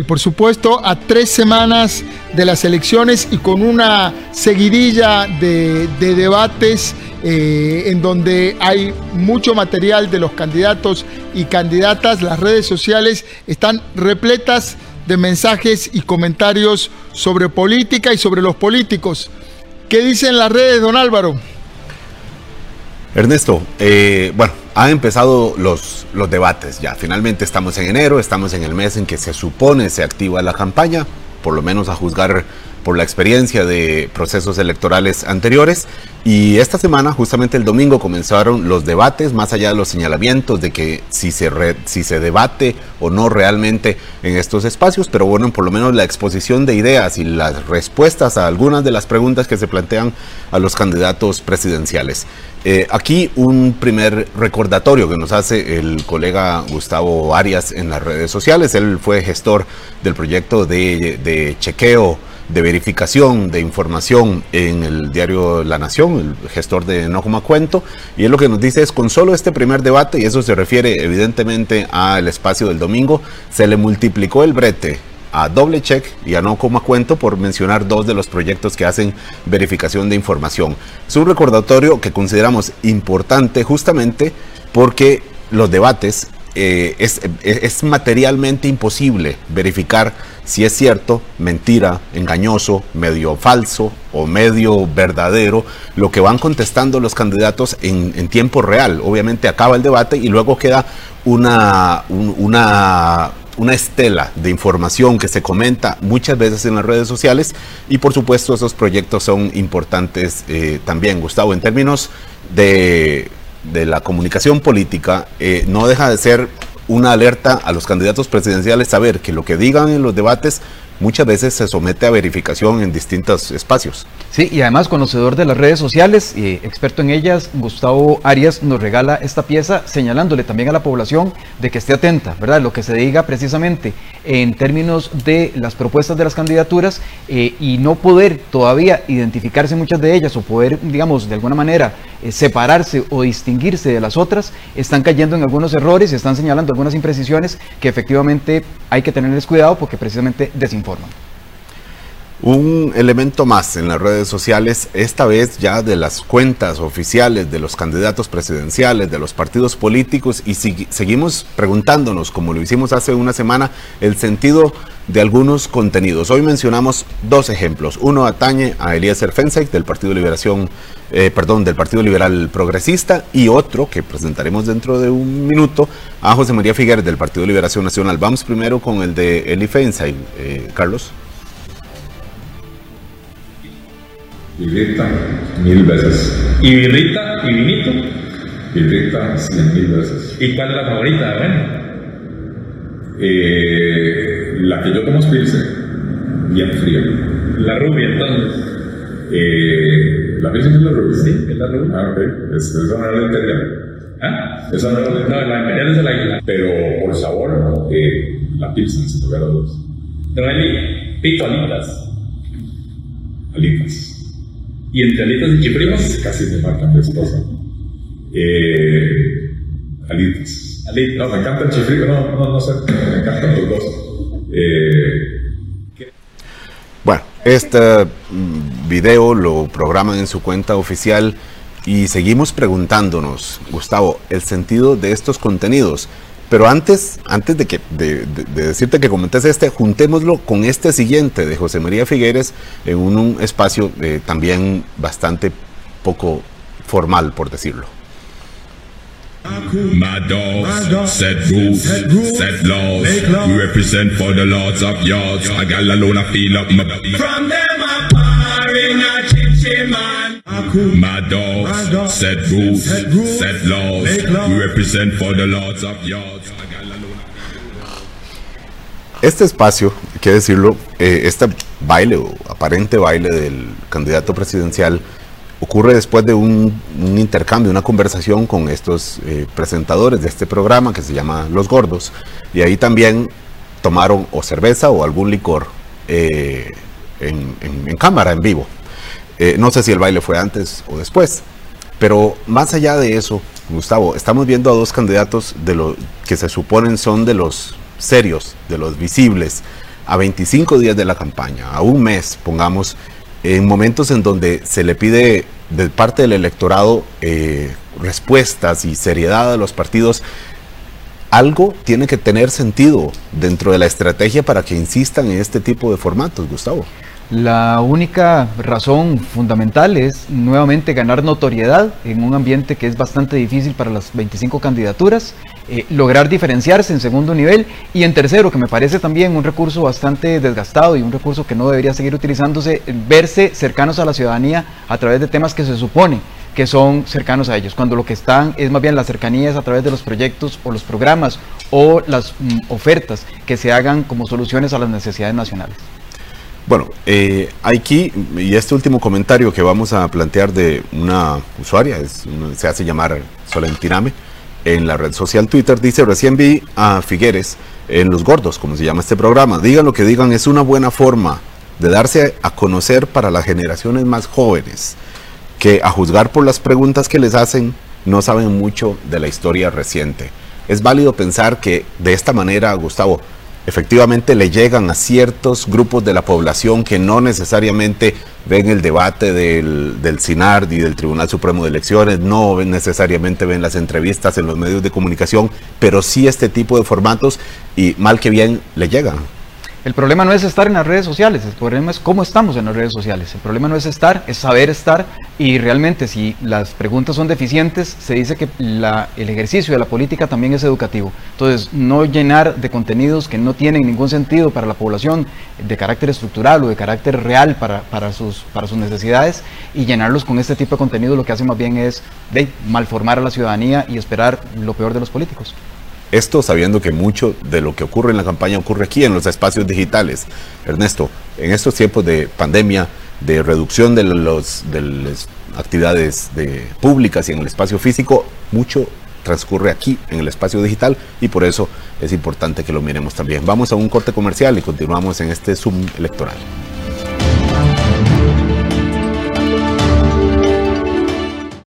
y por supuesto a tres semanas de las elecciones y con una seguidilla de, debates eh, en donde hay mucho material de los candidatos y candidatas, las redes sociales están repletas de mensajes y comentarios sobre política y sobre los políticos. ¿Qué dicen las redes, don Álvaro? Ernesto, eh, bueno, han empezado los, los debates ya. Finalmente estamos en enero, estamos en el mes en que se supone se activa la campaña, por lo menos a juzgar por la experiencia de procesos electorales anteriores. Y esta semana, justamente el domingo, comenzaron los debates, más allá de los señalamientos de que si se, si se debate o no realmente en estos espacios, pero bueno, por lo menos la exposición de ideas y las respuestas a algunas de las preguntas que se plantean a los candidatos presidenciales. Eh, aquí un primer recordatorio que nos hace el colega Gustavo Arias en las redes sociales. Él fue gestor del proyecto de, de chequeo de verificación de información en el diario La Nación, el gestor de No Como Cuento, y él lo que nos dice es con solo este primer debate, y eso se refiere evidentemente al espacio del domingo, se le multiplicó el brete a doble check y a no como cuento por mencionar dos de los proyectos que hacen verificación de información. Es un recordatorio que consideramos importante justamente porque los debates eh, es, es, materialmente imposible verificar si es cierto, mentira, engañoso, medio falso o medio verdadero, lo que van contestando los candidatos en, tiempo real. Obviamente acaba el debate y luego queda una, una, una estela de información que se comenta muchas veces en las redes sociales y por supuesto esos proyectos son importantes eh, también, Gustavo, en términos de de la comunicación política eh, no deja de ser una alerta a los candidatos presidenciales saber que lo que digan en los debates muchas veces se somete a verificación en distintos espacios. Sí, y además conocedor de las redes sociales, y experto en ellas, Gustavo Arias nos regala esta pieza señalándole también a la población de que esté atenta, ¿verdad? Lo que se diga precisamente en términos de las propuestas de las candidaturas eh, y no poder todavía identificarse muchas de ellas o poder, digamos, de alguna manera eh, separarse o distinguirse de las otras, están cayendo en algunos errores y están señalando algunas imprecisiones que efectivamente hay que tenerles cuidado porque precisamente desinforman. платформам. Un elemento más en las redes sociales, esta vez ya de las cuentas oficiales de los candidatos presidenciales, de los partidos políticos, y seguimos preguntándonos, como lo hicimos hace una semana, el sentido de algunos contenidos. Hoy mencionamos dos ejemplos. Uno atañe a Eliezer Fensek del Partido Liberación, eh, perdón, del Partido Liberal Progresista, y otro que presentaremos dentro de un minuto a José María Figueres del Partido Liberación Nacional. Vamos primero con el de Eli Fensek, eh, Carlos. Birrita mil veces. ¿Y birrita y vinito? Birrita cien mil veces. ¿Y cuál es la favorita de eh, la que yo tomo es Pilsen, bien fría. ¿La rubia entonces? Eh, ¿La Pilsen es la rubia? Sí, es la rubia. Ah, ok. Es, esa no es la imperial. ¿Ah? Esa no es la No, la imperial es la isla. Pero por sabor, eh, la Pilsen, sin lugar a dudas. Trae pito alitas. Alitas. ¿Y entre alitas y chifrimos? Casi me matan de esposa. Eh, alitas. Alitas. No, me encanta el chifrico, no, no, no sé, me encantan los dos. Eh, bueno, este mm, video lo programan en su cuenta oficial y seguimos preguntándonos, Gustavo, el sentido de estos contenidos. Pero antes, antes de, que, de, decirte que comentes este, juntémoslo con este siguiente de José María Figueres en un, espacio eh, también bastante poco formal, por decirlo. My dogs, set rules, set laws. We represent for the lords of yards. I got alone, I feel up my. From them apart in a chinchin man. My dogs, set rules, set laws. We represent for the lords of yards. Este espacio, hay que decirlo, eh, este baile o aparente baile del candidato presidencial ocurre después de un, intercambio, una conversación con estos eh, presentadores de este programa que se llama Los Gordos. Y ahí también tomaron o cerveza o algún licor eh, en, cámara, en vivo. Eh, no sé si el baile fue antes o después. Pero más allá de eso, Gustavo, estamos viendo a dos candidatos de lo que se suponen son de los serios, de los visibles, a 25 días de la campaña, a un mes, pongamos, en momentos en donde se le pide de parte del electorado eh, respuestas y seriedad a los partidos, algo tiene que tener sentido dentro de la estrategia para que insistan en este tipo de formatos, Gustavo. La única razón fundamental es nuevamente ganar notoriedad en un ambiente que es bastante difícil para las 25 candidaturas, eh, lograr diferenciarse en segundo nivel y en tercero, que me parece también un recurso bastante desgastado y un recurso que no debería seguir utilizándose, verse cercanos a la ciudadanía a través de temas que se supone que son cercanos a ellos, cuando lo que están es más bien las cercanías a través de los proyectos o los programas o las mm, ofertas que se hagan como soluciones a las necesidades nacionales. Bueno, eh, aquí, y este último comentario que vamos a plantear de una usuaria, es, se hace llamar Solentiname, en la red social Twitter, dice, recién vi a Figueres en Los Gordos, como se llama este programa. Digan lo que digan, es una buena forma de darse a conocer para las generaciones más jóvenes, que a juzgar por las preguntas que les hacen, no saben mucho de la historia reciente. Es válido pensar que de esta manera, Gustavo, efectivamente le llegan a ciertos grupos de la población que no necesariamente ven el debate del, del CINARD y del Tribunal Supremo de Elecciones, no necesariamente ven las entrevistas en los medios de comunicación, pero sí este tipo de formatos y mal que bien le llegan. El problema no es estar en las redes sociales, el problema es cómo estamos en las redes sociales. El problema no es estar, es saber estar y realmente si las preguntas son deficientes, se dice que el ejercicio de la política también es educativo. Entonces, no llenar de contenidos que no tienen ningún sentido para la población de carácter estructural o de carácter real para, sus, necesidades y llenarlos con este tipo de contenido lo que hace más bien es de malformar a la ciudadanía y esperar lo peor de los políticos. Esto sabiendo que mucho de lo que ocurre en la campaña ocurre aquí en los espacios digitales. Ernesto, en estos tiempos de pandemia, de reducción de, los, las actividades de, públicas y en el espacio físico, mucho transcurre aquí en el espacio digital y por eso es importante que lo miremos también. Vamos a un corte comercial y continuamos en este Zoom electoral.